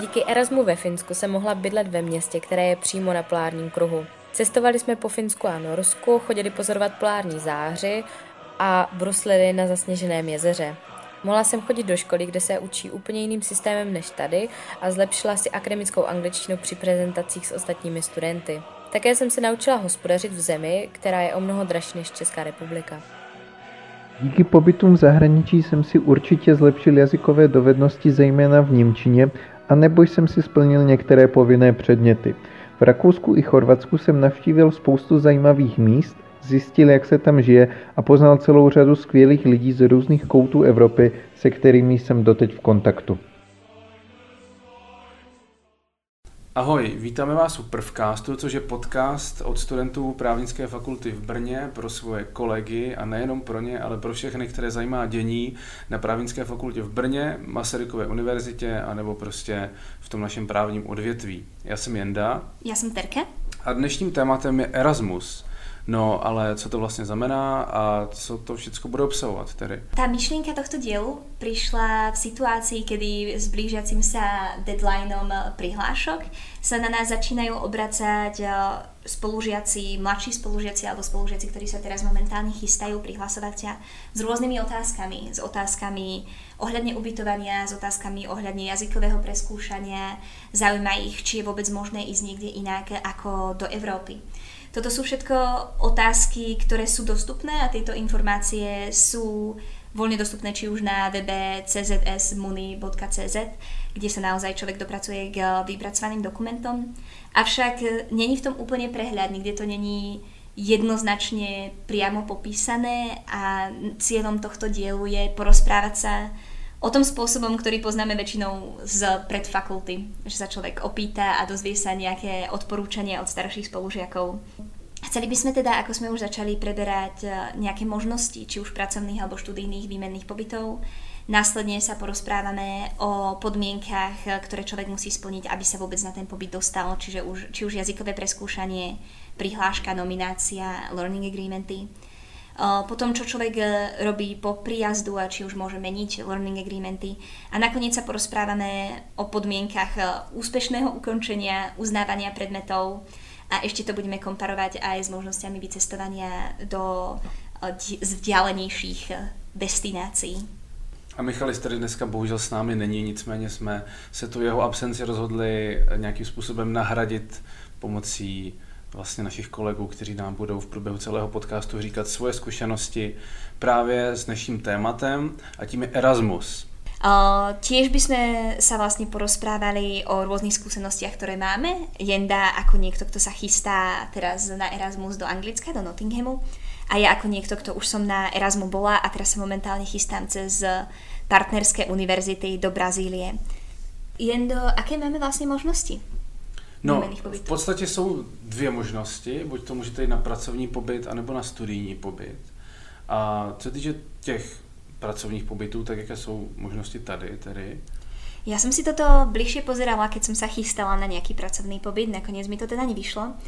Díky Erasmu ve Finsku jsem mohla bydlet ve městě, které je přímo na polárním kruhu. Cestovali jsme po Finsku a Norsku, chodili pozorovat polární záři a bruslili na zasněženém jezeře. Mohla jsem chodit do školy, kde se učí úplně jiným systémem než tady a zlepšila si akademickou angličtinu při prezentacích s ostatními studenty. Také jsem se naučila hospodařit v zemi, která je o mnoho dražší než Česká republika. Díky pobytům v zahraničí jsem si určitě zlepšil jazykové dovednosti zejména v Němčině, anebo jsem si splnil některé povinné předměty. V Rakousku i Chorvatsku jsem navštívil spoustu zajímavých míst, zjistil, jak se tam žije a poznal celou řadu skvělých lidí z různých koutů Evropy, se kterými jsem doteď v kontaktu. Ahoj, vítáme vás u Prvkástu, což je podcast od studentů právnické fakulty v Brně pro svoje kolegy a nejenom pro ně, ale pro všechny, které zajímá dění na právnické fakultě v Brně, Masarykové univerzitě a nebo prostě v tom našem právním odvětví. Já jsem Jenda. Já jsem Terke. A dnešním tématem je Erasmus. No, ale co to vlastně znamená a co to všechno bude obsahovat tedy? Tá myšlienka tohto dielu prišla v situácii, kedy s blížiacim sa deadlineom prihlášok sa na nás začínajú obracať eh, spolužiaci, mladší spolužiaci alebo spolužiaci, ktorí sa teraz momentálne chystajú prihlasovať sa s rôznymi otázkami. S otázkami ohľadne ubytovania, s otázkami ohľadne jazykového preskúšania. Zaujíma ich, či je vôbec možné ísť niekde inak ako do Európy. Toto sú všetko otázky, ktoré sú dostupné a tieto informácie sú voľne dostupné či už na webe czsmuni.cz, kde sa naozaj človek dopracuje k vypracovaným dokumentom. Avšak není v tom úplne prehľad, nikde to není jednoznačne priamo popísané a cieľom tohto dielu je porozprávať sa o tom spôsobom, ktorý poznáme väčšinou z predfakulty, že sa človek opýta a dozvie sa nejaké odporúčania od starších spolužiakov. Chceli by sme teda, ako sme už začali, preberať e, nejaké možnosti, či už pracovných alebo študijných výmenných pobytov. Následne sa porozprávame o podmienkach, e, ktoré človek musí splniť, aby sa vôbec na ten pobyt dostal, čiže už, či už jazykové preskúšanie, prihláška, nominácia, learning agreementy. E, potom, čo človek robí po príjazdu a či už môže meniť learning agreementy. A nakoniec sa porozprávame o podmienkach úspešného ukončenia, uznávania predmetov, a ešte to budeme komparovať aj s možnosťami vycestovania do eh, vzdialenejších destinácií. A Michalis tady dneska bohužel s námi není, nicméně jsme se tu jeho absenci rozhodli nějakým způsobem nahradit pomocí vlastně našich kolegů, kteří nám budou v průběhu celého podcastu říkat svoje zkušenosti právě s dnešním tématem a tím je Erasmus. Uh, tiež by sme sa vlastne porozprávali o rôznych skúsenostiach, ktoré máme. Jenda ako niekto, kto sa chystá teraz na Erasmus do Anglicka, do Nottinghamu. A ja ako niekto, kto už som na Erasmu bola a teraz sa momentálne chystám cez partnerské univerzity do Brazílie. Jendo, aké máme vlastne možnosti? No, v podstatě jsou dvě možnosti. Buď to můžete jít na pracovní pobyt, anebo na studijní pobyt. A co se týče těch pracovních pobytů, tak jaké jsou možnosti tady tedy? Ja som si toto bližšie pozerala, keď som sa chystala na nejaký pracovný pobyt, nakoniec mi to teda nevyšlo.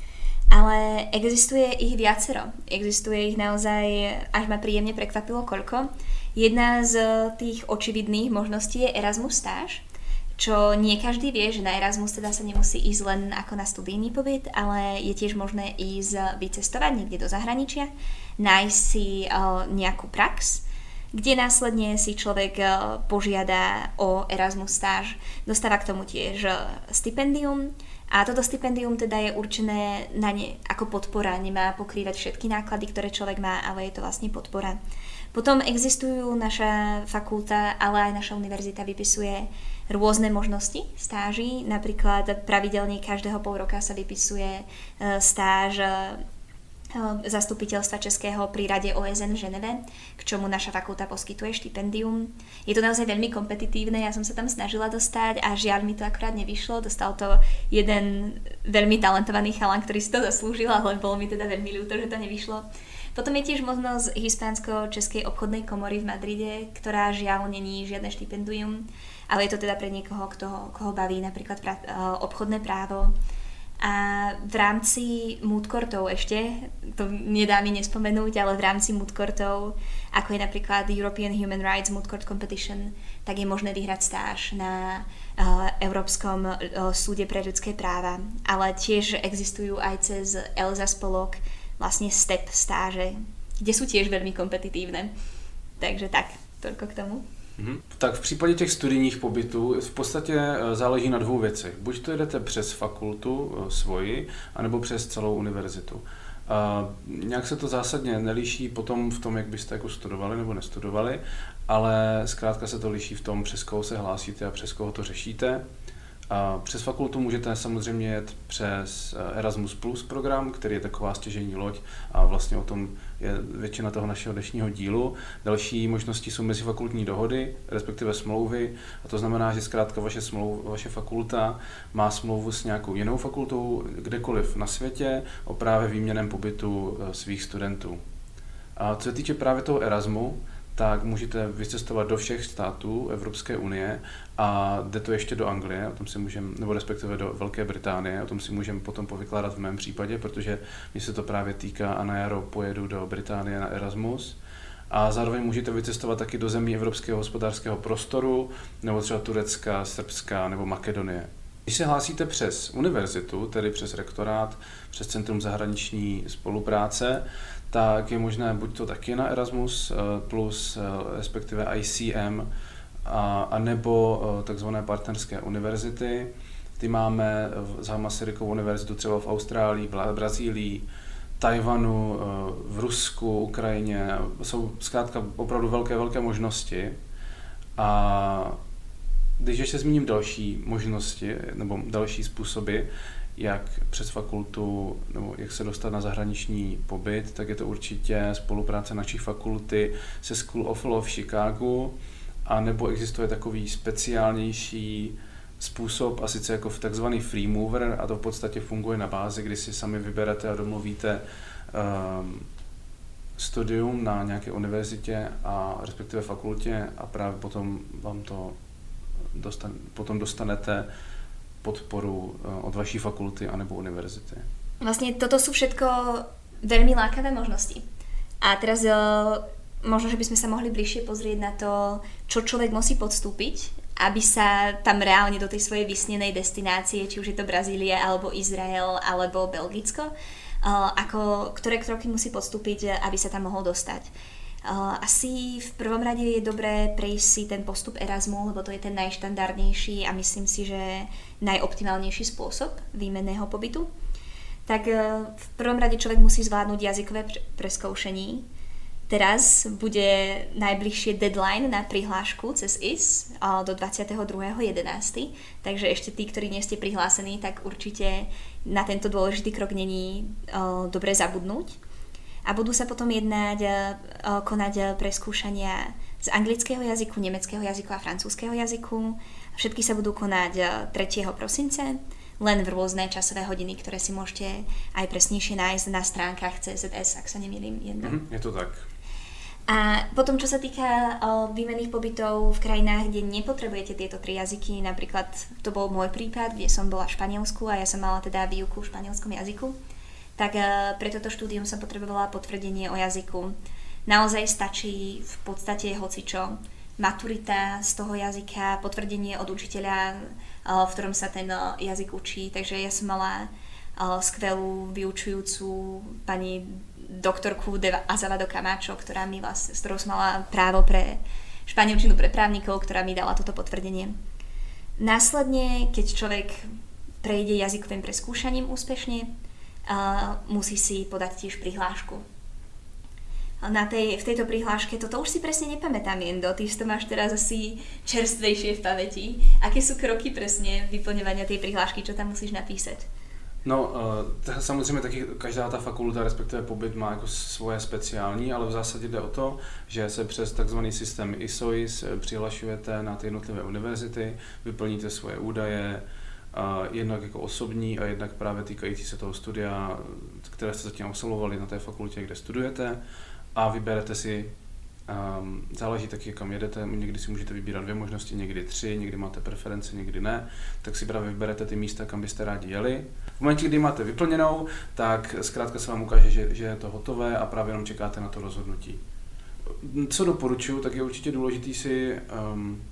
Ale existuje ich viacero. Existuje ich naozaj, až ma príjemne prekvapilo koľko. Jedna z tých očividných možností je Erasmus stáž, čo nie každý vie, že na Erasmus teda sa nemusí ísť len ako na studijný pobyt, ale je tiež možné ísť vycestovať niekde do zahraničia, nájsť si uh, nejakú prax, kde následne si človek eh, požiada o Erasmus stáž. Dostáva k tomu tiež eh, stipendium a toto stipendium teda je určené na ne ako podpora, nemá pokrývať všetky náklady, ktoré človek má, ale je to vlastne podpora. Potom existujú naša fakulta, ale aj naša univerzita vypisuje rôzne možnosti stáží. Napríklad pravidelne každého pol roka sa vypisuje eh, stáž Ehm, zastupiteľstva Českého pri Rade OSN v Ženeve, k čomu naša fakulta poskytuje štipendium. Je to naozaj veľmi kompetitívne, ja som sa tam snažila dostať a žiaľ mi to akurát nevyšlo. Dostal to jeden veľmi talentovaný chalan, ktorý si to zaslúžil, ale bolo mi teda veľmi ľúto, že to nevyšlo. Potom je tiež možnosť Hispánsko-Českej obchodnej komory v Madride, ktorá žiaľ není žiadne štipendium, ale je to teda pre niekoho, kto, koho baví napríklad pra, obchodné právo A v rámci mood courtov ešte, to nedá mi nespomenúť, ale v rámci mood courtov, ako je napríklad European Human Rights Mood Court Competition, tak je možné vyhrať stáž na uh, Európskom uh, súde pre ľudské práva. Ale tiež existujú aj cez ELSA spolok vlastne STEP stáže, kde sú tiež veľmi kompetitívne. Takže tak, toľko k tomu. Mhm. Tak v případě těch studijních pobytů v podstatě eh, záleží na dvou věcech. Buď to jdete přes fakultu eh, svoji, anebo přes celou univerzitu. A nějak se to zásadně nelíší potom v tom, jak byste jako studovali nebo nestudovali, ale zkrátka se to liší v tom, přes koho se hlásíte a přes koho to řešíte. A přes fakultu můžete samozřejmě jet přes eh, Erasmus Plus program, který je taková stěžení loď a vlastně o tom je většina toho našeho dnešního dílu. Další možnosti jsou mezifakultní dohody, respektive smlouvy, a to znamená, že zkrátka vaše, smlouv, vaše fakulta má smlouvu s nějakou jinou fakultou kdekoliv na světě o právě výměném pobytu eh, svých studentů. A co se týče právě toho Erasmu, tak můžete vycestovat do všech států Evropské unie a jde to ještě do Anglie, o tom si můžeme, nebo respektive do Velké Británie, o tom si můžeme potom povykládat v mém případě, protože mi se to právě týká a na jaro pojedu do Británie na Erasmus. A zároveň můžete vycestovat taky do zemí Evropského hospodářského prostoru, nebo třeba Turecka, Srbska nebo Makedonie. Když se hlásíte přes univerzitu, tedy přes rektorát, přes Centrum zahraniční spolupráce, tak je možné buď to taky na Erasmus eh, plus, eh, respektive ICM, a, a nebo eh, takzvané partnerské univerzity. Ty máme za Masarykovou univerzitu třeba v Austrálii, v Brazílii, Tajvanu, v Rusku, Ukrajině. Jsou zkrátka opravdu velké, velké možnosti. A když ještě zmíním další možnosti nebo další způsoby, jak přes fakultu, nebo jak se dostat na zahraniční pobyt, tak je to určitě spolupráce naší fakulty se School of Law v Chicagu, a nebo existuje takový speciálnější způsob, a sice jako v takzvaný free mover, a to v podstatě funguje na bázi, kdy si sami vyberete a domluvíte um, studium na nějaké univerzitě a respektive fakultě a právě potom vám to dostan, potom dostanete podporu eh, od vaší fakulty anebo univerzity. Vlastne toto sú všetko veľmi lákavé možnosti. A teraz eh, možno, že by sme sa mohli bližšie pozrieť na to, čo človek musí podstúpiť, aby sa tam reálne do tej svojej vysnenej destinácie, či už je to Brazília, alebo Izrael, alebo Belgicko, eh, ako, ktoré kroky musí podstúpiť, aby sa tam mohol dostať. Asi v prvom rade je dobré prejsť si ten postup Erasmu, lebo to je ten najštandardnejší a myslím si, že najoptimálnejší spôsob výmenného pobytu. Tak e, v prvom rade človek musí zvládnuť jazykové preskoušení. Teraz bude najbližšie deadline na prihlášku cez IS do 22.11. Takže ešte tí, ktorí nie ste prihlásení, tak určite na tento dôležitý krok není dobre zabudnúť a budú sa potom jednať, e, konať e, preskúšania z anglického jazyku, nemeckého jazyku a francúzského jazyku. Všetky sa budú konať 3. E, prosince, len v rôzne časové hodiny, ktoré si môžete aj presnejšie nájsť na stránkach CZS, ak sa nemýlim. Jedno. Mm, je to tak. A potom, čo sa týka o, výmených pobytov v krajinách, kde nepotrebujete tieto tri jazyky, napríklad to bol môj prípad, kde som bola v Španielsku a ja som mala teda výuku v španielskom jazyku, tak eh, pre toto štúdium som potrebovala potvrdenie o jazyku. Naozaj stačí v podstate hocičo. Maturita z toho jazyka, potvrdenie od učiteľa, eh, v ktorom sa ten eh, jazyk učí. Takže ja som mala skvelú vyučujúcu pani doktorku Azavado Camacho, ktorá mi vlastne, s ktorou som mala právo pre španielčinu pre právnikov, ktorá mi dala toto potvrdenie. Následne, keď človek prejde jazykovým preskúšaním úspešne, musí si podať tiež prihlášku. Na tej, v tejto prihláške, toto už si presne nepamätám, Jendo, ty to máš teraz asi čerstvejšie v pamäti. Aké sú kroky presne vyplňovania tej prihlášky, čo tam musíš napísať? No, uh, samozřejmě taky každá ta fakulta, respektive pobyt má jako svoje speciální, ale v zásadě jde o to, že se přes takzvaný systém ISOIS přihlašujete na ty jednotlivé univerzity, vyplníte svoje údaje, a jednak jako osobní a jednak právě týkající se toho studia, které jste zatím absolvovali na té fakultě, kde studujete a vyberete si Um, záleží taky, kam jedete, někdy si můžete vybírat dvě možnosti, někdy tři, někdy máte preference, někdy ne, tak si právě vyberete ty místa, kam byste rádi jeli. V momentě, kdy máte vyplněnou, tak zkrátka se vám ukáže, že, že je to hotové a právě jenom čekáte na to rozhodnutí. Co doporučuji, tak je určitě důležité si um,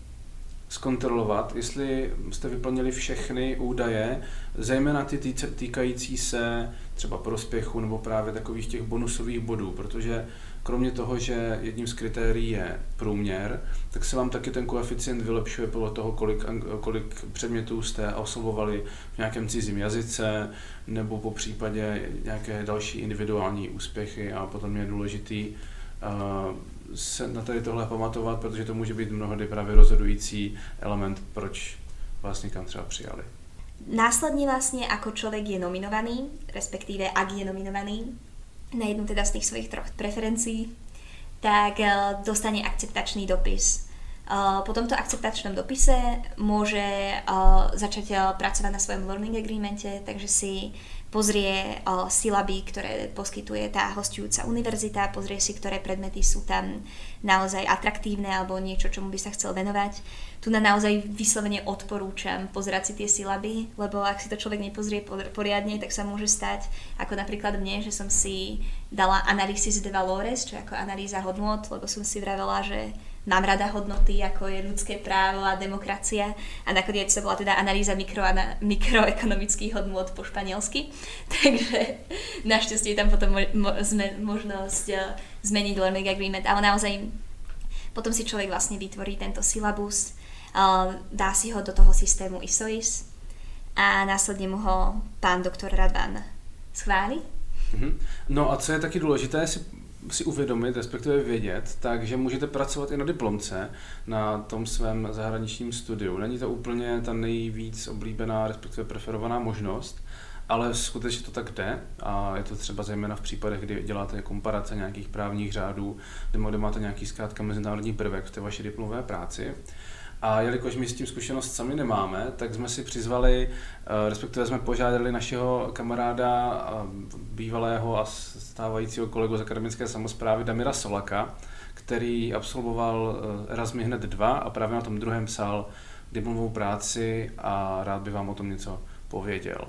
zkontrolovat, jestli jste vyplnili všechny údaje, zejména ty týkající se třeba prospěchu nebo právě takových těch bonusových bodů, protože kromě toho, že jedním z kritérií je průměr, tak se vám taky ten koeficient vylepšuje podle toho, kolik, kolik předmětů jste oslovovali v nějakém cizím jazyce, nebo po případě nějaké další individuální úspěchy a potom je důležitý uh, se na tady tohle pamatovat, protože to může být mnohdy právě rozhodující element, proč vás někam třeba přijali. Následne vlastne, ako človek je nominovaný, respektíve ak je nominovaný na jednu teda z tých svojich troch preferencií, tak uh, dostane akceptačný dopis. Uh, po tomto akceptačnom dopise môže uh, začať pracovať na svojom learning agreemente, takže si pozrie o silaby, ktoré poskytuje tá hostujúca univerzita, pozrie si, ktoré predmety sú tam naozaj atraktívne alebo niečo, čomu by sa chcel venovať. Tu na naozaj vyslovene odporúčam pozerať si tie silaby, lebo ak si to človek nepozrie poriadne, tak sa môže stať, ako napríklad mne, že som si dala analysis de valores, čo je ako analýza hodnot, lebo som si vravela, že mám rada hodnoty, ako je ľudské právo a demokracia. A nakoniec to bola teda analýza mikro, mikroekonomických hodnot po španielsky. Takže našťastie tam potom mo- sme, možnosť uh, zmeniť learning agreement. Ale naozaj potom si človek vlastne vytvorí tento syllabus, uh, dá si ho do toho systému ISOIS a následne mu ho pán doktor Radvan schváli. Mm-hmm. No a co je taky důležité si si uvědomit, respektive vědět, takže můžete pracovat i na diplomce na tom svém zahraničním studiu. Není to úplně ta nejvíc oblíbená, respektive preferovaná možnost, ale skutečně to tak jde a je to třeba zejména v případech, kdy děláte komparace nějakých právních řádů, nebo kde máte nějaký zkrátka mezinárodní prvek v té vaší diplomové práci. A jelikož my s tím zkušenost sami nemáme, tak jsme si přizvali, eh, respektive jsme požádali našeho kamaráda, bývalého a stávajícího kolegu z akademické samozprávy Damira Solaka, který absolvoval eh, Erasmy hned dva a právě na tom druhém psal diplomovou práci a rád by vám o tom něco pověděl.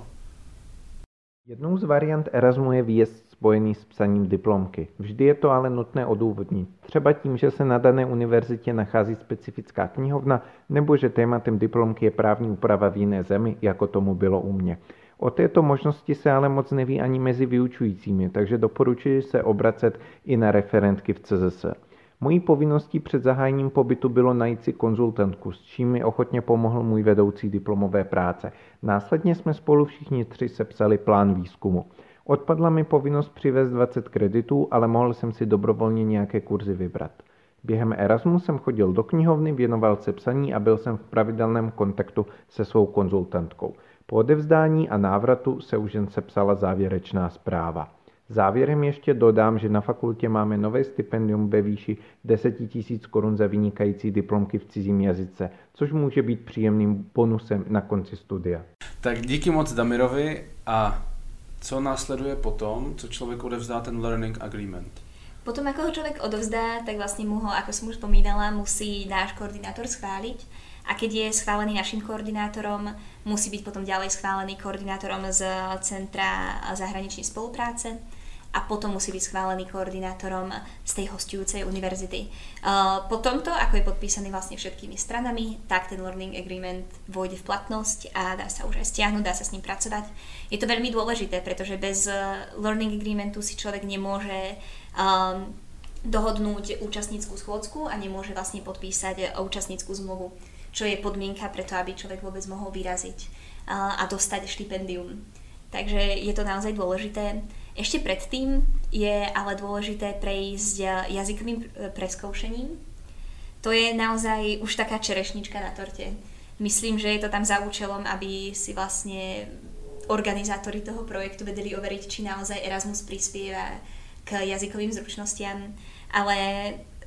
Jednou z variant Erasmu je výjezd spojený s psaním diplomky. Vždy je to ale nutné odůvodnit. Třeba tím, že se na dané univerzitě nachází specifická knihovna, nebo že tématem diplomky je právní úprava v jiné zemi, jako tomu bylo u mě. O této možnosti se ale moc neví ani mezi vyučujícími, takže doporučuji se obracet i na referentky v CZS. Mojí povinností před zahájením pobytu bylo najít si konzultantku, s čím mi ochotně pomohl můj vedoucí diplomové práce. Následně jsme spolu všichni tři sepsali plán výzkumu. Odpadla mi povinnost přivést 20 kreditů, ale mohl jsem si dobrovolně nějaké kurzy vybrat. Během Erasmu jsem chodil do knihovny, věnoval se psaní a byl jsem v pravidelném kontaktu se svou konzultantkou. Po odevzdání a návratu se už jen sepsala závěrečná zpráva. Závěrem ještě dodám, že na fakultě máme nové stipendium ve výši 10 000 korun za vynikající diplomky v cizím jazyce, což může být příjemným bonusem na konci studia. Tak díky moc Damirovi a co následuje potom, co človek odevzdá ten learning agreement? Potom, ako ho človek odovzdá, tak vlastne mu ho, ako som už spomínala, musí náš koordinátor schváliť. A keď je schválený našim koordinátorom, musí byť potom ďalej schválený koordinátorom z Centra zahraničnej spolupráce a potom musí byť schválený koordinátorom z tej hostujúcej univerzity. Uh, po tomto, ako je podpísaný vlastne všetkými stranami, tak ten learning agreement vôjde v platnosť a dá sa už aj stiahnuť, dá sa s ním pracovať. Je to veľmi dôležité, pretože bez uh, learning agreementu si človek nemôže um, dohodnúť účastníckú schôdzku a nemôže vlastne podpísať účastníckú zmluvu, čo je podmienka preto, aby človek vôbec mohol vyraziť uh, a dostať štipendium. Takže je to naozaj dôležité. Ešte predtým je ale dôležité prejsť jazykovým e, preskoušením. To je naozaj už taká čerešnička na torte. Myslím, že je to tam za účelom, aby si vlastne organizátori toho projektu vedeli overiť, či naozaj Erasmus prispieva k jazykovým zručnostiam. Ale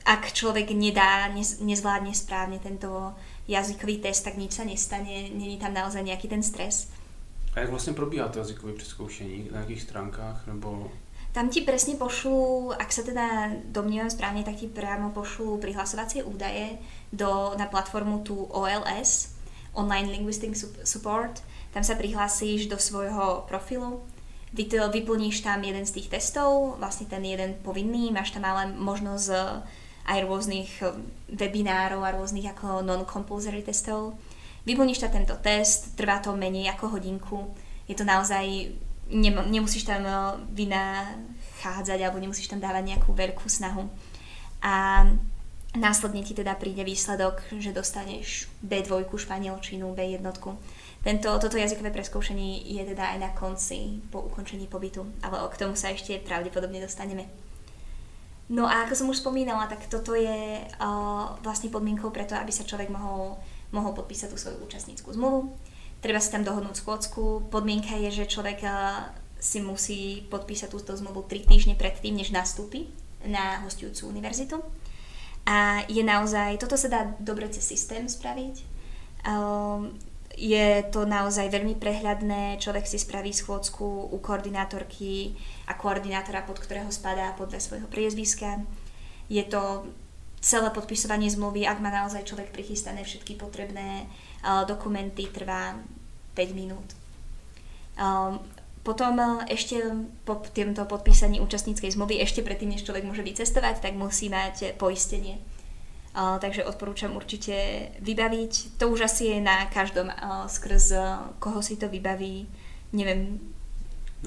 ak človek nedá, nezvládne správne tento jazykový test, tak nič sa nestane, není tam naozaj nejaký ten stres. A jak vlastně probíhá to jazykové přeskoušení? Na jakých stránkách? Nebo... Tam ti presne pošlú, ak sa teda domnievam správne, tak ti priamo pošlú prihlasovacie údaje do, na platformu tu OLS, Online Linguistic Support. Tam sa prihlásíš do svojho profilu, vyplníš tam jeden z tých testov, vlastne ten jeden povinný, máš tam ale možnosť aj rôznych webinárov a rôznych ako non-compulsory testov. Vyplníš tam tento test, trvá to menej ako hodinku. Je to naozaj nemusíš tam eh, vynachádzať alebo nemusíš tam dávať nejakú veľkú snahu. A následne ti teda príde výsledok, že dostaneš B2 španielčinu, B1. Tento, toto jazykové preskúšanie je teda aj na konci po ukončení pobytu, ale k tomu sa ešte pravdepodobne dostaneme. No a ako som už spomínala, tak toto je uh, vlastne podmienkou preto, aby sa človek mohol, mohol podpísať tú svoju účastníckú zmluvu treba si tam dohodnúť schôdzku. Podmienka je, že človek eh, si musí podpísať túto zmluvu 3 týždne predtým, než nastúpi na hostujúcu univerzitu. A je naozaj, toto sa dá dobre cez systém spraviť. Um, je to naozaj veľmi prehľadné, človek si spraví schôdzku u koordinátorky a koordinátora, pod ktorého spadá podľa svojho priezviska. Je to celé podpisovanie zmluvy, ak má naozaj človek prichystané všetky potrebné dokumenty trvá 5 minút. Potom ešte po týmto podpísaní účastníckej zmluvy, ešte predtým, než človek môže vycestovať, tak musí mať poistenie. Takže odporúčam určite vybaviť. To už asi je na každom, skrz koho si to vybaví. Neviem,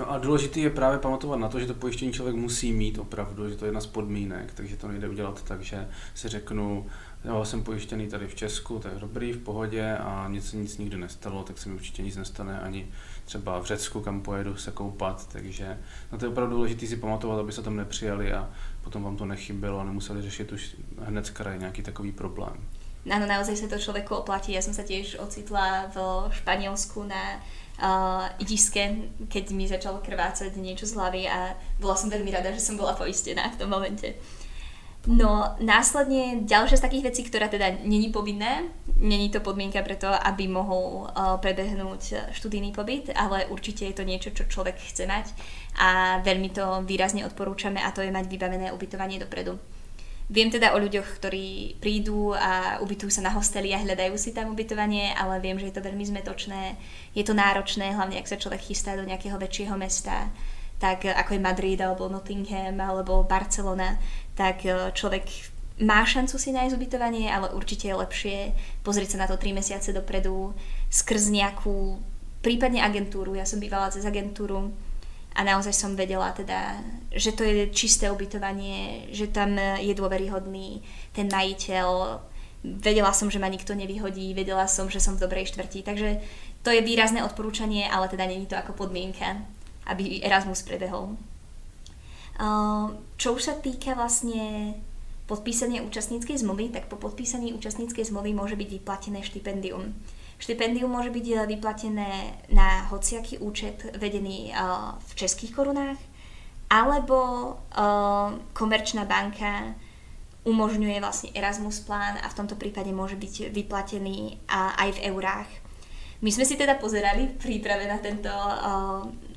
No a důležité je právě pamatovat na to, že to pojištění člověk musí mít opravdu, že to je jedna z podmínek, takže to nejde udělat tak, že si řeknu, jo, jsem pojištěný tady v Česku, je dobrý, v pohodě a nic nic nikdy nestalo, tak se mi určitě nic nestane ani třeba v Řecku, kam pojedu se koupat, takže na to je opravdu důležité si pamatovat, aby se tam nepřijali a potom vám to nechybilo a nemuseli řešit už hned z kraje nějaký takový problém. Áno, naozaj sa to človeku oplatí. Ja som sa tiež ocitla v Španielsku na uh, idiske, keď mi začalo krvácať niečo z hlavy a bola som veľmi rada, že som bola poistená v tom momente. No následne ďalšia z takých vecí, ktorá teda není povinné, není to podmienka preto, aby mohol uh, prebehnúť študijný pobyt, ale určite je to niečo, čo človek chce mať a veľmi to výrazne odporúčame a to je mať vybavené ubytovanie dopredu. Viem teda o ľuďoch, ktorí prídu a ubytujú sa na hosteli a hľadajú si tam ubytovanie, ale viem, že je to veľmi zmetočné, je to náročné, hlavne ak sa človek chystá do nejakého väčšieho mesta, tak ako je Madrid alebo Nottingham alebo Barcelona, tak e, človek má šancu si nájsť ubytovanie, ale určite je lepšie pozrieť sa na to 3 mesiace dopredu skrz nejakú prípadne agentúru. Ja som bývala cez agentúru, a naozaj som vedela teda, že to je čisté ubytovanie, že tam je dôveryhodný ten majiteľ, vedela som, že ma nikto nevyhodí, vedela som, že som v dobrej štvrti, takže to je výrazné odporúčanie, ale teda není to ako podmienka, aby Erasmus prebehol. Čo už sa týka vlastne podpísania účastníckej zmluvy, tak po podpísaní účastníckej zmluvy môže byť vyplatené štipendium. Štipendium môže byť eh, vyplatené na hociaký účet vedený eh, v českých korunách, alebo eh, komerčná banka umožňuje vlastne Erasmus plán a v tomto prípade môže byť vyplatený aj v eurách. My sme si teda pozerali v príprave na tento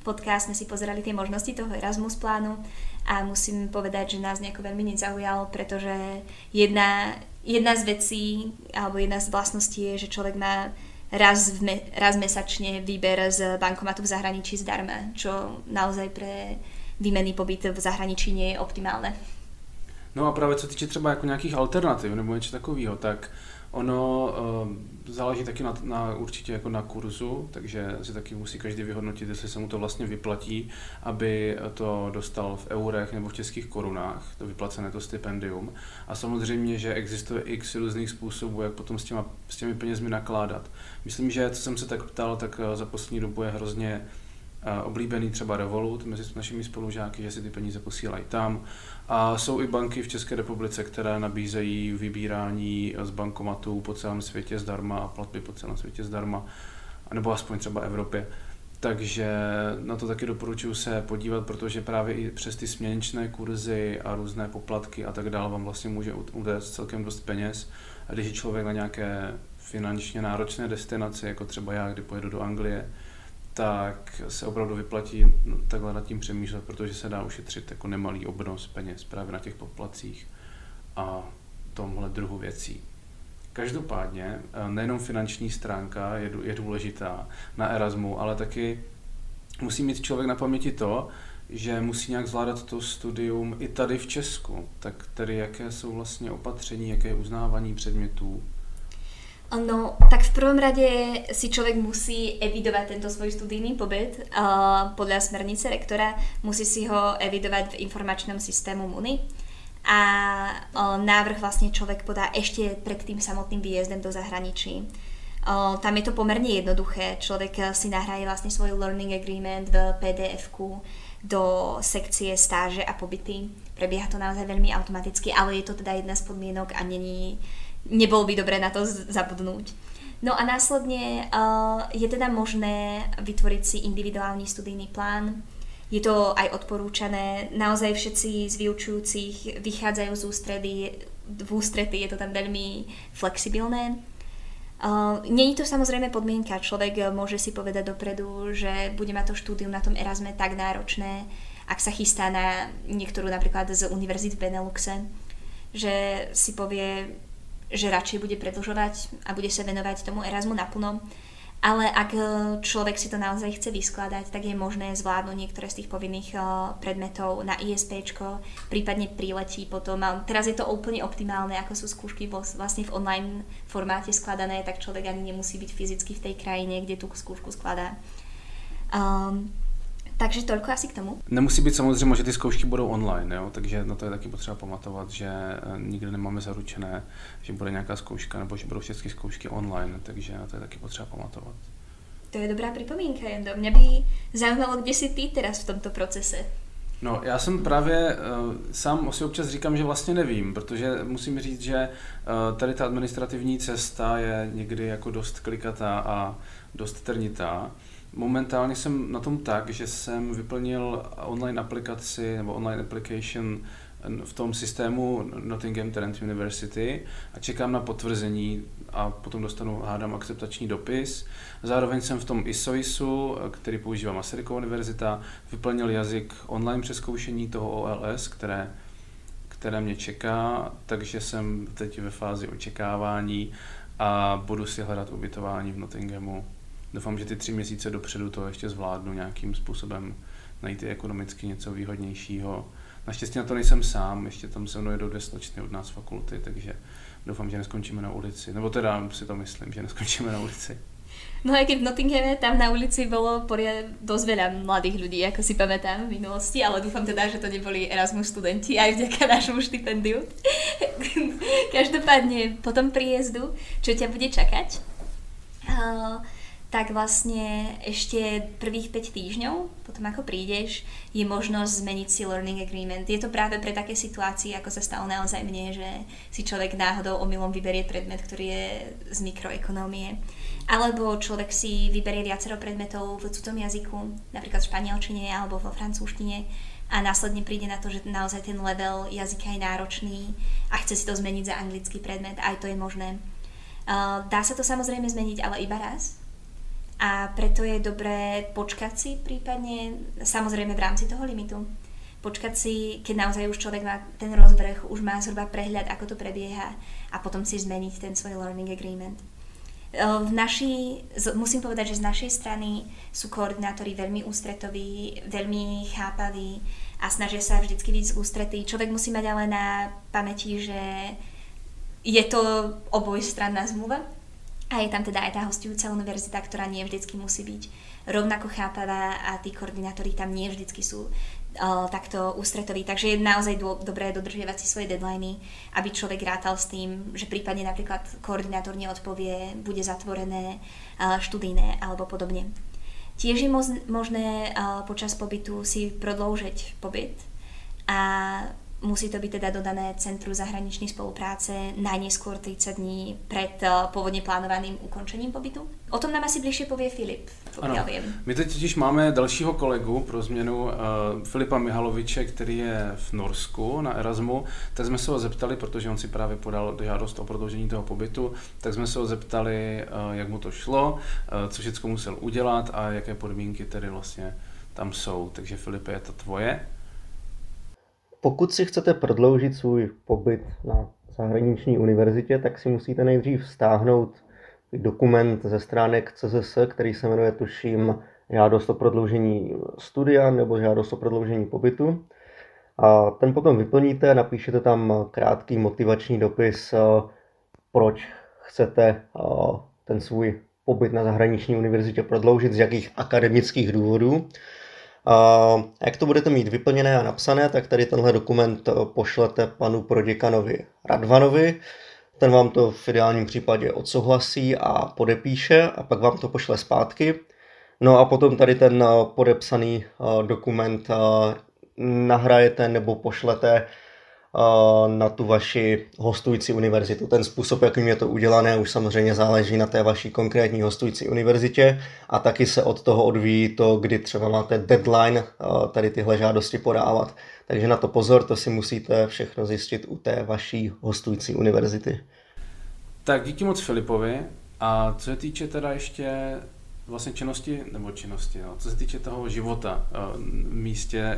podcast, sme si pozerali tie možnosti toho Erasmus plánu a musím povedať, že nás nejako veľmi nezaujal, pretože jedna, jedna z vecí alebo jedna z vlastností je, že človek má raz, v me, raz mesačne výber z bankomatu v zahraničí zdarma, čo naozaj pre výmenný pobyt v zahraničí nie je optimálne. No a právě co týče třeba jako nějakých alternativ nebo něco takového, tak ono e, záleží taky na, na, určitě jako na kurzu, takže si taky musí každý vyhodnotit, jestli se mu to vlastně vyplatí, aby to dostal v eurech nebo v českých korunách, to vyplacené to stipendium. A samozřejmě, že existuje x různých způsobů, jak potom s, těma, s těmi penězmi nakládat. Myslím, že co jsem se tak ptal, tak eh, za poslední dobu je hrozně eh, oblíbený třeba Revolut mezi našimi spolužáky, že si ty peníze posílají tam. A jsou i banky v České republice, které nabízejí vybírání z bankomatů po celém světě zdarma a platby po celém světě zdarma, nebo aspoň třeba Evropě. Takže na to taky doporučuji se podívat, protože právě i přes ty směnečné kurzy a různé poplatky a tak dále vám vlastně může udést celkem dost peněz. A když je člověk na nějaké finančně náročné destinaci, jako třeba já, kdy pojedu do Anglie, tak se opravdu vyplatí takhle nad tím přemýšlet, protože se dá ušetřit jako nemalý obnos peněz právě na těch poplacích a tomhle druhu věcí. Každopádně eh, nejenom finanční stránka je, je důležitá na Erasmu, ale taky musí mít člověk na paměti to, že musí nějak zvládat to studium i tady v Česku. Tak tedy jaké jsou vlastně opatření, jaké je uznávání předmětů? No, tak v prvom rade si človek musí evidovať tento svoj studijný pobyt uh, podľa smernice rektora. Musí si ho evidovať v informačnom systému MUNI a uh, návrh vlastne človek podá ešte pred tým samotným výjezdem do zahraničí. Uh, tam je to pomerne jednoduché. Človek si nahraje vlastne svoj learning agreement v PDF-ku do sekcie stáže a pobyty. Prebieha to naozaj veľmi automaticky, ale je to teda jedna z podmienok a není nebolo by dobré na to zabudnúť. No a následne uh, je teda možné vytvoriť si individuálny studijný plán. Je to aj odporúčané. Naozaj všetci z vyučujúcich vychádzajú z ústredy, v ústrety je to tam veľmi flexibilné. Uh, Není to samozrejme podmienka. Človek môže si povedať dopredu, že bude mať to štúdium na tom Erasme tak náročné, ak sa chystá na niektorú napríklad z univerzit v Beneluxe, že si povie, že radšej bude predlžovať a bude sa venovať tomu Erasmu naplno. Ale ak e, človek si to naozaj chce vyskladať, tak je možné zvládnuť niektoré z tých povinných e, predmetov na ISP, prípadne priletí potom. A teraz je to úplne optimálne, ako sú skúšky vlastne v online formáte skladané, tak človek ani nemusí byť fyzicky v tej krajine, kde tú skúšku skladá. Um, takže toľko asi k tomu. Nemusí být samozřejmě, že ty zkoušky budou online, jo? takže na to je taky potřeba pamatovat, že eh, nikdy nemáme zaručené, že bude nějaká zkouška nebo že budou všechny zkoušky online, takže na to je taky potřeba pamatovat. To je dobrá připomínka, Jendo. Mě by zajímalo, kde jsi ty teraz v tomto procese. No, já jsem právě uh, sám si občas říkám, že vlastně nevím, protože musím říct, že uh, tady ta administrativní cesta je někdy jako dost klikatá a dost trnitá. Momentálně jsem na tom tak, že jsem vyplnil online aplikaci nebo online application v tom systému Nottingham Trent University a čekám na potvrzení a potom dostanu, hádám, akceptační dopis. Zároveň jsem v tom ISOISu, který používá Masarykova univerzita, vyplnil jazyk online přeskoušení toho OLS, které, které mě čeká, takže jsem teď ve fázi očekávání a budu si hledat ubytování v Nottinghamu doufám, že ty tři měsíce dopředu to ještě zvládnu nějakým způsobem najít i ekonomicky něco výhodnějšího. Naštěstí na to nejsem sám, ještě tam se mnou jedou dvě slečny od nás fakulty, takže doufám, že neskončíme na ulici. Nebo teda si to myslím, že neskončíme na ulici. No aj keď v Nottinghame, tam na ulici bolo poriad dosť veľa mladých ľudí, ako si pamätám v minulosti, ale dúfam teda, že to neboli Erasmus študenti aj vďaka nášmu štipendiu. Každopádne po tom príjezdu, čo ťa bude čakať? Uh, tak vlastne ešte prvých 5 týždňov, potom ako prídeš, je možnosť zmeniť si learning agreement. Je to práve pre také situácie, ako sa stalo naozaj mne, že si človek náhodou omylom vyberie predmet, ktorý je z mikroekonómie. Alebo človek si vyberie viacero predmetov v cudzom jazyku, napríklad v španielčine alebo vo francúzštine a následne príde na to, že naozaj ten level jazyka je náročný a chce si to zmeniť za anglický predmet, aj to je možné. dá sa to samozrejme zmeniť, ale iba raz, a preto je dobré počkať si prípadne, samozrejme v rámci toho limitu, počkať si, keď naozaj už človek má ten rozvrh, už má zhruba prehľad, ako to prebieha a potom si zmeniť ten svoj learning agreement. V naši, musím povedať, že z našej strany sú koordinátori veľmi ústretoví, veľmi chápaví a snažia sa vždycky víc ústretí. Človek musí mať ale na pamäti, že je to obojstranná zmluva, a je tam teda aj tá hostujúca univerzita, ktorá nie vždycky musí byť rovnako chápavá a tí koordinátori tam nie vždycky sú uh, takto ústretoví. Takže je naozaj dô, dobré dodržiavať si svoje deadliny, aby človek rátal s tým, že prípadne napríklad koordinátor neodpovie, bude zatvorené uh, študijné alebo podobne. Tiež je možné uh, počas pobytu si prodloužiť pobyt a musí to byť teda dodané Centru zahraničnej spolupráce najneskôr 30 dní pred eh, pôvodne plánovaným ukončením pobytu. O tom nám asi bližšie povie Filip, pokiaľ viem. My teď totiž máme dalšího kolegu pro změnu, uh, Filipa Mihaloviče, který je v Norsku na Erasmu. Tak jsme se ho zeptali, protože on si právě podal žádost o prodloužení toho pobytu, tak jsme se ho zeptali, uh, jak mu to šlo, uh, co všechno musel udělat a jaké podmínky tedy vlastně tam jsou. Takže Filipe, je to tvoje. Pokud si chcete prodloužit svůj pobyt na zahraniční univerzitě, tak si musíte nejdřív stáhnout dokument ze stránek CZS, který se jmenuje, tuším, žádost o prodloužení studia nebo žádost o prodloužení pobytu. A ten potom vyplníte, napíšete tam krátký motivační dopis, proč chcete ten svůj pobyt na zahraniční univerzitě prodloužit, z jakých akademických důvodů. A jak to budete mít vyplněné a napsané, tak tady tenhle dokument pošlete panu proděkanovi Radvanovi. Ten vám to v ideálním případě odsouhlasí a podepíše a pak vám to pošle zpátky. No a potom tady ten podepsaný dokument nahrajete nebo pošlete na tu vaši hostující univerzitu. Ten způsob, jakým je to udělané, už samozřejmě záleží na té vaší konkrétní hostující univerzitě a taky se od toho odvíjí to, kdy třeba máte deadline tady tyhle žádosti podávat. Takže na to pozor, to si musíte všechno zjistit u té vaší hostující univerzity. Tak díky moc Filipovi. A co se týče teda ještě vlastně činnosti, nebo činnosti, no, co se týče toho života v místě,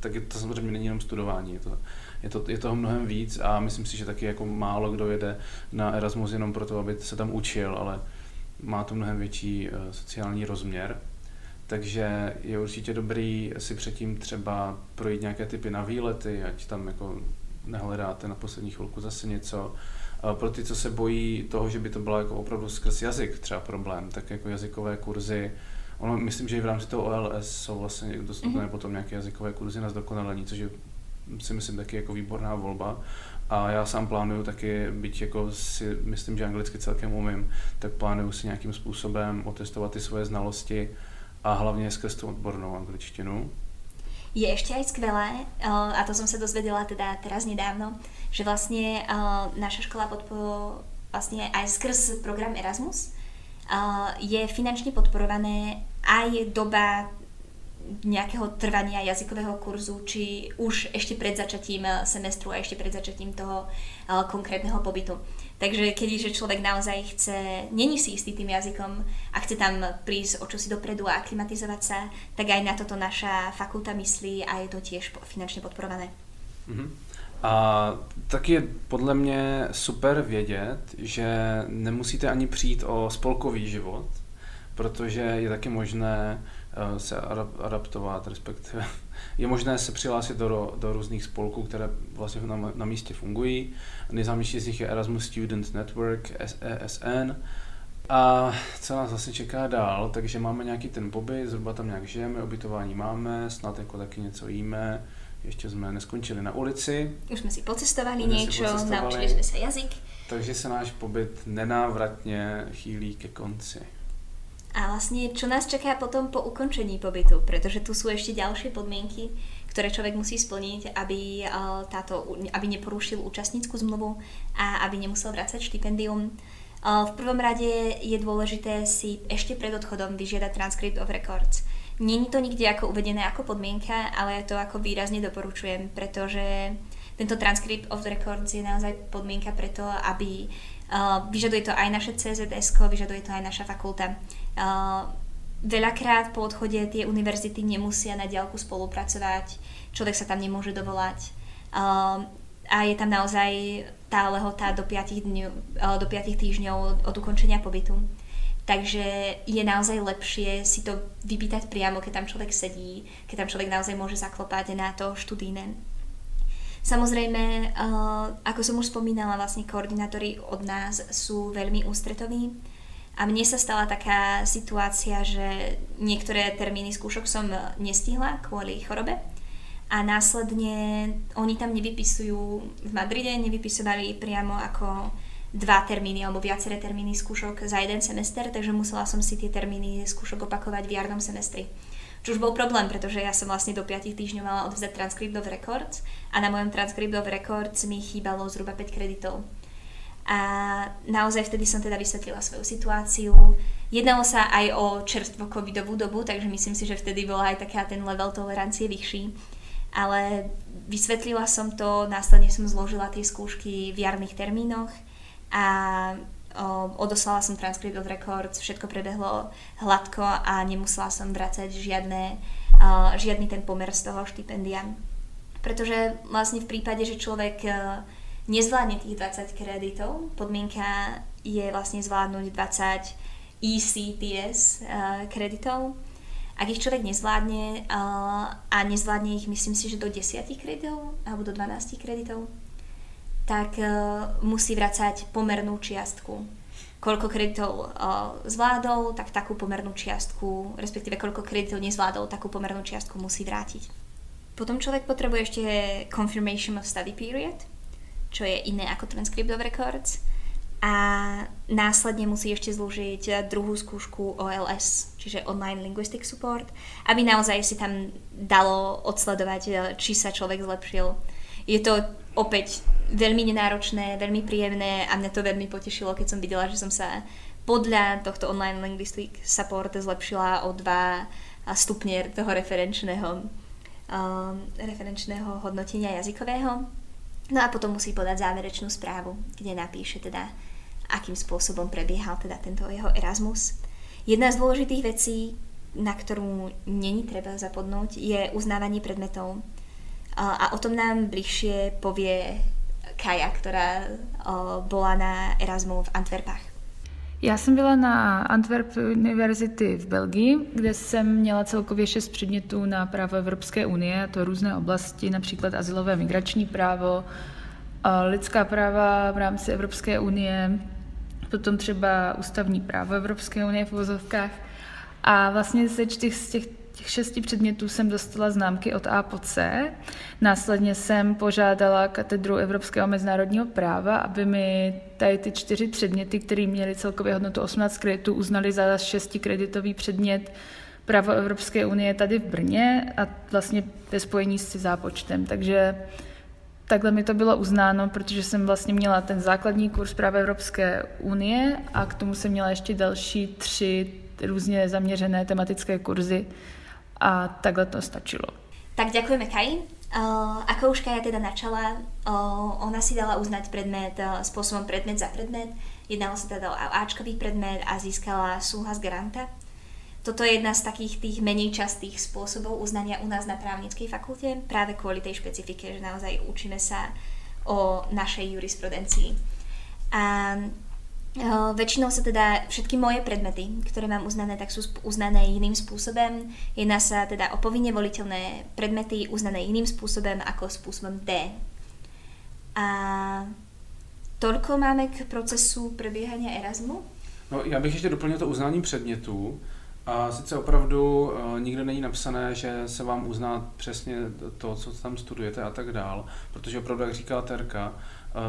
tak to samozřejmě není jenom studování, je to je, to, je toho mnohem víc a myslím si, že taky jako málo kdo jede na Erasmus jenom proto, aby se tam učil, ale má to mnohem větší uh, sociální rozměr. Takže je určitě dobrý si předtím třeba projít nějaké typy na výlety, ať tam jako nehledáte na poslední chvilku zase něco. Pro ty, co se bojí toho, že by to bylo jako opravdu skrz jazyk třeba problém, tak jako jazykové kurzy, ono, myslím, že i v rámci toho OLS jsou vlastně dostupné mm-hmm. potom nějaké jazykové kurzy na zdokonalení, což je si myslím taky jako výborná volba. A já sám plánuju taky, byť jako si myslím, že anglicky celkem umím, tak plánuju si nějakým způsobem otestovat ty svoje znalosti a hlavně skrz tu odbornou angličtinu. Je ešte aj skvelé, eh, a to som sa dozvedela teda teraz nedávno, že vlastne naša škola podpo, vlastne aj skrz program Erasmus eh, je finančne podporované aj doba nejakého trvania jazykového kurzu, či už ešte pred začatím eh, semestru a ešte pred začatím toho uh, konkrétneho pobytu. Takže keďže človek naozaj chce, není si istý tým jazykom a chce tam prísť o čosi dopredu a aklimatizovať sa, tak aj na toto naša fakulta myslí a je to tiež finančně podporované. Mm-hmm. A tak je podle mě super vědět, že nemusíte ani přijít o spolkový život, protože je taky možné Eh, se adaptovat, respektive je možné se přihlásit do, do různých spolků, které vlastně na, na místě fungují. Nejznámější z nich je Erasmus Student Network, ESN. A co nás vlastně čeká dál, takže máme nějaký ten pobyt, zhruba tam nějak žijeme, ubytování máme, snad jako taky něco jíme, ještě jsme neskončili na ulici. Už jsme si pocestovali něco, naučili jsme se jazyk. Takže se náš pobyt nenávratně chýlí ke konci. A vlastne, čo nás čaká potom po ukončení pobytu, pretože tu sú ešte ďalšie podmienky, ktoré človek musí splniť, aby, táto, aby neporušil účastníckú zmluvu a aby nemusel vrácať štipendium. V prvom rade je dôležité si ešte pred odchodom vyžiadať transcript of records. Není to nikde ako uvedené ako podmienka, ale to ako výrazne doporučujem, pretože tento transcript of records je naozaj podmienka preto, aby vyžaduje to aj naše CZS, vyžaduje to aj naša fakulta. Uh, veľakrát po odchode tie univerzity nemusia na diálku spolupracovať, človek sa tam nemôže dovolať. Uh, a je tam naozaj tá lehota do 5, dňu, do 5 týždňov od ukončenia pobytu. Takže je naozaj lepšie si to vypýtať priamo, keď tam človek sedí, keď tam človek naozaj môže zaklopať na to študíne. Samozrejme, uh, ako som už spomínala, vlastne koordinátori od nás sú veľmi ústretoví a mne sa stala taká situácia, že niektoré termíny skúšok som nestihla kvôli chorobe a následne oni tam nevypisujú, v Madride nevypisovali priamo ako dva termíny alebo viaceré termíny skúšok za jeden semester, takže musela som si tie termíny skúšok opakovať v jarnom semestri. Čo už bol problém, pretože ja som vlastne do 5 týždňov mala odvzdať Transcript of Records a na mojom Transcript of Records mi chýbalo zhruba 5 kreditov. A naozaj vtedy som teda vysvetlila svoju situáciu. Jednalo sa aj o čerstvo covidovú dobu, takže myslím si, že vtedy bola aj taká ten level tolerancie vyšší. Ale vysvetlila som to, následne som zložila tie skúšky v jarných termínoch a odoslala som transcript of records, všetko prebehlo hladko a nemusela som vracať žiadne, o, žiadny ten pomer z toho štipendia. Pretože vlastne v prípade, že človek o, nezvládne tých 20 kreditov. Podmienka je vlastne zvládnuť 20 ECTS kreditov. Ak ich človek nezvládne a nezvládne ich, myslím si, že do 10 kreditov alebo do 12 kreditov, tak uh, musí vracať pomernú čiastku. Koľko kreditov uh, zvládol, tak takú pomernú čiastku, respektíve koľko kreditov nezvládol, takú pomernú čiastku musí vrátiť. Potom človek potrebuje ešte confirmation of study period, čo je iné ako Transcript of Records. A následne musí ešte zložiť druhú skúšku OLS, čiže Online Linguistic Support, aby naozaj si tam dalo odsledovať, či sa človek zlepšil. Je to opäť veľmi nenáročné, veľmi príjemné a mňa to veľmi potešilo, keď som videla, že som sa podľa tohto Online Linguistic Support zlepšila o dva stupne toho referenčného, um, referenčného hodnotenia jazykového. No a potom musí podať záverečnú správu, kde napíše teda, akým spôsobom prebiehal teda tento jeho Erasmus. Jedna z dôležitých vecí, na ktorú není treba zapodnúť, je uznávanie predmetov. A o tom nám bližšie povie Kaja, ktorá bola na Erasmu v Antwerpách. Já jsem byla na Antwerp University v Belgii, kde jsem měla celkově šest předmětů na právo Evropské unie, to různé oblasti, například asilové migrační právo, lidská práva v rámci Evropské unie, potom třeba ústavní právo Evropské unie v uvozovkách. A vlastně ze čtyř z těch těch šesti předmětů jsem dostala známky od A po C. Následně jsem požádala katedru Evropského mezinárodního práva, aby mi tady ty čtyři předměty, které měly celkově hodnotu 18 kreditů, uznali za šestikreditový předmět právo Evropské unie tady v Brně a vlastně ve spojení s zápočtem. Takže takhle mi to bylo uznáno, protože jsem vlastně měla ten základní kurz práva Evropské unie a k tomu jsem měla ještě další tři různě zaměřené tematické kurzy a takhle to stačilo. Tak ďakujeme Kaji. Uh, ako už Kaja teda načala, uh, ona si dala uznať predmet uh, spôsobom predmet za predmet. Jednalo sa teda o Ačkový predmet a získala súhlas garanta. Toto je jedna z takých tých menej častých spôsobov uznania u nás na právnickej fakulte, práve kvôli tej špecifike, že naozaj učíme sa o našej jurisprudencii. A Väčšinou sa teda všetky moje predmety, ktoré mám uznané, tak sú uznané iným spôsobom. Jedná sa teda o povinne voliteľné predmety uznané iným spôsobom ako spôsobom D. A toľko máme k procesu prebiehania Erasmu. No, já bych ještě doplnil to uznání předmětů. A sice opravdu uh, nikde není napsané, že se vám uzná přesně to, co tam studujete a tak dál, protože opravdu, jak říkala Terka,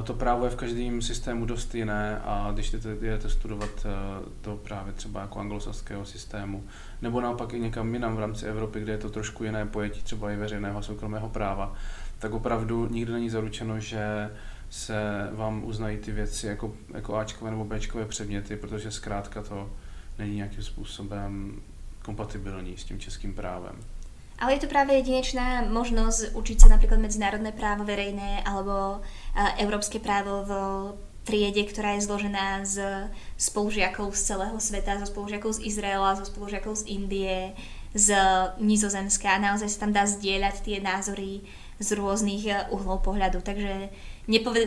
to právo je v každém systému dost jiné a když jdete studovat eh, to právě třeba jako anglosaského systému, nebo naopak i někam jinam v rámci Evropy, kde je to trošku jiné pojetí třeba i veřejného a soukromého práva, tak opravdu nikdy není zaručeno, že se vám uznají ty věci jako, jako Ačkové nebo Bčkové předměty, protože zkrátka to není nějakým způsobem kompatibilní s tím českým právem. Ale je to práve jedinečná možnosť učiť sa napríklad medzinárodné právo verejné alebo európske právo v triede, ktorá je zložená z spolužiakov z celého sveta, zo spolužiakov z Izraela, zo spolužiakov z Indie, z Nizozemska naozaj sa tam dá zdieľať tie názory z rôznych e, uhlov pohľadu. Takže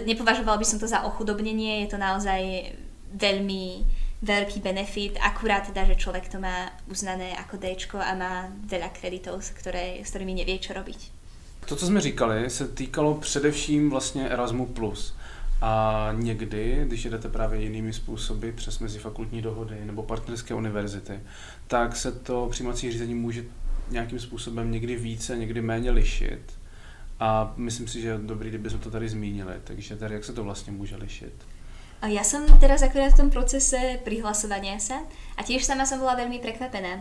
nepovažovala by som to za ochudobnenie, je to naozaj veľmi veľký benefit, akurát teda, že človek to má uznané ako D a má veľa kreditov, ktoré, s ktorými nevie, čo robiť. To, co jsme říkali, se týkalo především vlastně Erasmu+. A někdy, když jdete právě jinými způsoby přes mezifakultní dohody nebo partnerské univerzity, tak se to přijímací řízení může nějakým způsobem někdy více, někdy méně lišit. A myslím si, že je dobrý, kdybychom to tady zmínili. Takže tady jak se to vlastně může lišit? Ja som teraz akurát v tom procese prihlasovania sa a tiež sama som bola veľmi prekvapená,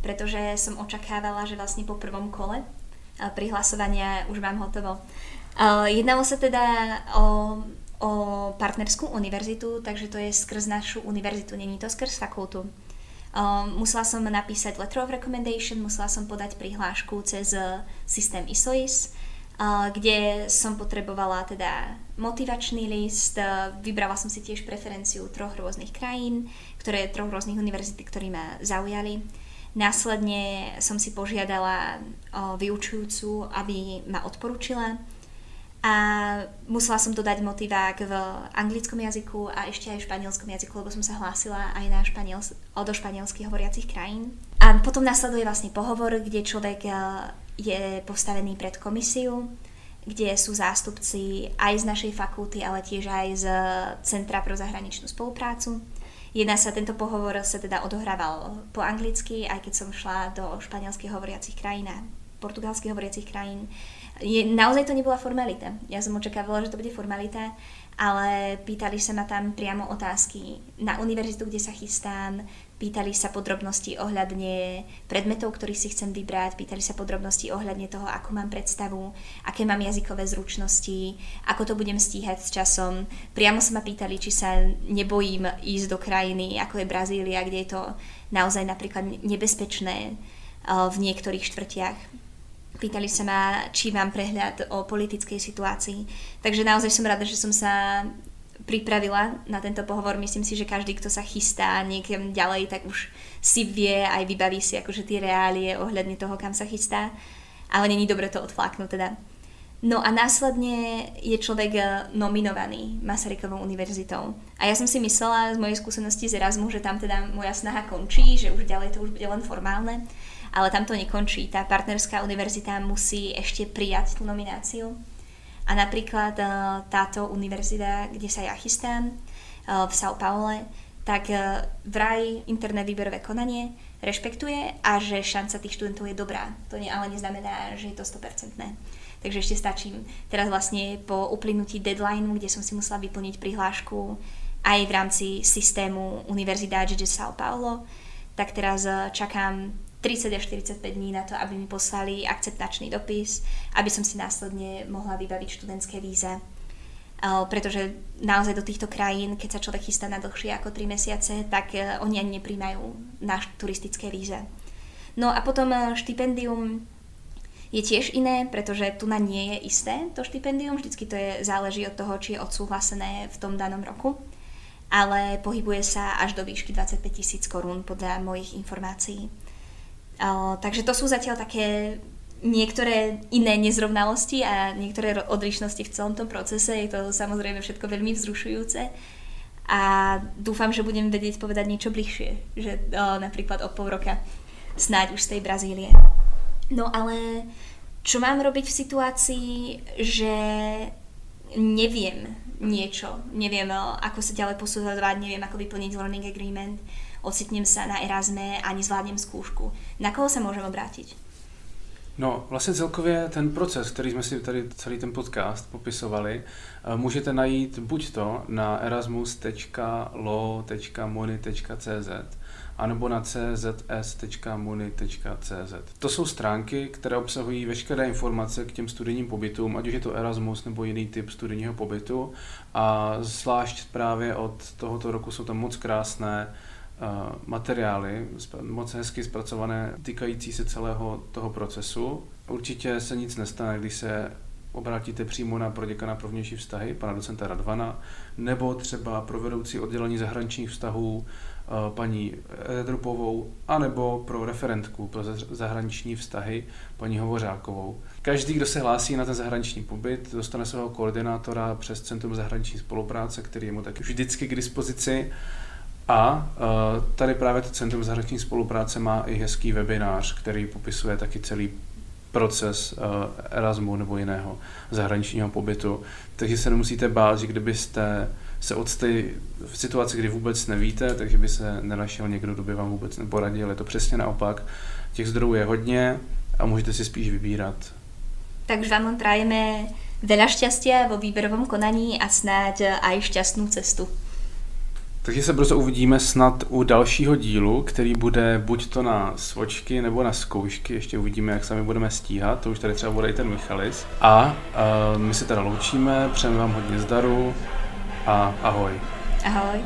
pretože som očakávala, že vlastne po prvom kole prihlasovania už mám hotovo. Jednalo sa teda o, o partnerskú univerzitu, takže to je skrz našu univerzitu, není to skrz fakultu. musela som napísať letter of recommendation, musela som podať prihlášku cez systém ISOIS, kde som potrebovala teda motivačný list, vybrala som si tiež preferenciu troch rôznych krajín, ktoré troch rôznych univerzity, ktorí ma zaujali. Následne som si požiadala o vyučujúcu, aby ma odporúčila a musela som dodať motivák v anglickom jazyku a ešte aj v španielskom jazyku, lebo som sa hlásila aj na španiels- do španielských hovoriacich krajín. Potom nasleduje vlastne pohovor, kde človek je postavený pred komisiu, kde sú zástupci aj z našej fakulty, ale tiež aj z Centra pro zahraničnú spoluprácu. Jedna sa, tento pohovor sa teda odohrával po anglicky, aj keď som šla do španielských hovoriacich krajín a portugalských hovoriacich krajín. Je, naozaj to nebola formalita. Ja som očakávala, že to bude formalita, ale pýtali sa ma tam priamo otázky na univerzitu, kde sa chystám, Pýtali sa podrobnosti ohľadne predmetov, ktorých si chcem vybrať, pýtali sa podrobnosti ohľadne toho, ako mám predstavu, aké mám jazykové zručnosti, ako to budem stíhať s časom. Priamo sa ma pýtali, či sa nebojím ísť do krajiny, ako je Brazília, kde je to naozaj napríklad nebezpečné eh, v niektorých štvrtiach. Pýtali sa ma, či mám prehľad o politickej situácii. Takže naozaj som rada, že som sa pripravila na tento pohovor. Myslím si, že každý, kto sa chystá niekam ďalej, tak už si vie aj vybaví si akože tie reálie ohľadne toho, kam sa chystá. Ale není dobre to odfláknuť teda. No a následne je človek eh, nominovaný Masarykovou univerzitou. A ja som si myslela z mojej skúsenosti z Erasmu, že tam teda moja snaha končí, že už ďalej to už bude len formálne. Ale tam to nekončí. Tá partnerská univerzita musí ešte prijať tú nomináciu. A napríklad eh, táto univerzita, kde sa ja chystám, eh, v São Paule, tak eh, vraj interné výberové konanie rešpektuje a že šanca tých študentov je dobrá. To ale neznamená, že je to 100%. Takže ešte stačím. Teraz vlastne po uplynutí deadlineu, kde som si musela vyplniť prihlášku aj v rámci systému Univerzidade de São Paulo, tak teraz čakám 30 až 45 dní na to, aby mi poslali akceptačný dopis, aby som si následne mohla vybaviť študentské víza. Pretože naozaj do týchto krajín, keď sa človek chystá na dlhšie ako 3 mesiace, tak e, oni ani nepríjmajú na turistické víze. No a potom e, štipendium je tiež iné, pretože tu na nie je isté to štipendium, vždycky to je, záleží od toho, či je odsúhlasené v tom danom roku, ale pohybuje sa až do výšky 25 tisíc korún podľa mojich informácií takže to sú zatiaľ také niektoré iné nezrovnalosti a niektoré odlišnosti v celom tom procese. Je to samozrejme všetko veľmi vzrušujúce a dúfam, že budem vedieť povedať niečo bližšie, že o, napríklad o pol roka snáď už z tej Brazílie. No ale čo mám robiť v situácii, že neviem niečo, neviem ako sa ďalej posudzovať, neviem ako vyplniť learning agreement, ocitnem sa na Erasme a nezvládnem skúšku. Na koho sa môžem obrátiť? No, vlastně celkově ten proces, který jsme si tady celý ten podcast popisovali, eh, můžete najít buď to na erasmus.lo.muni.cz anebo na czs.muni.cz. To jsou stránky, které obsahují veškeré informace k těm studijním pobytům, ať už je to Erasmus nebo jiný typ studijního pobytu. A zvlášť právě od tohoto roku jsou tam moc krásné materiály, moc hezky zpracované, týkající se celého toho procesu. Určitě se nic nestane, když se obrátíte přímo na proděkana pro vnější vztahy, pana docenta Radvana, nebo třeba pro vedoucí oddělení zahraničních vztahů paní Edrupovou, anebo pro referentku pro zahraniční vztahy paní Hovořákovou. Každý, kdo se hlásí na ten zahraniční pobyt, dostane svého koordinátora přes Centrum zahraniční spolupráce, který je mu taky vždycky k dispozici a uh, tady právě to Centrum zahraniční spolupráce má i hezký webinář, který popisuje taky celý proces uh, Erasmu nebo jiného zahraničního pobytu. Takže se nemusíte bát, že kdybyste se odstali v situaci, kdy vůbec nevíte, takže by se nenašel někdo, kdo by vám vůbec neporadil. Je to přesně naopak. Těch zdrojů je hodně a můžete si spíš vybírat. Takže vám trajeme veľa šťastia vo výberovom konaní a snáď aj šťastnú cestu. Takže se brzo uvidíme snad u dalšího dílu, který bude buď to na svočky nebo na zkoušky, ještě uvidíme, jak sami budeme stíhat, to už tady třeba bude i ten Michalis. A uh, my se teda loučíme, přejeme vám hodně zdaru a ahoj. Ahoj.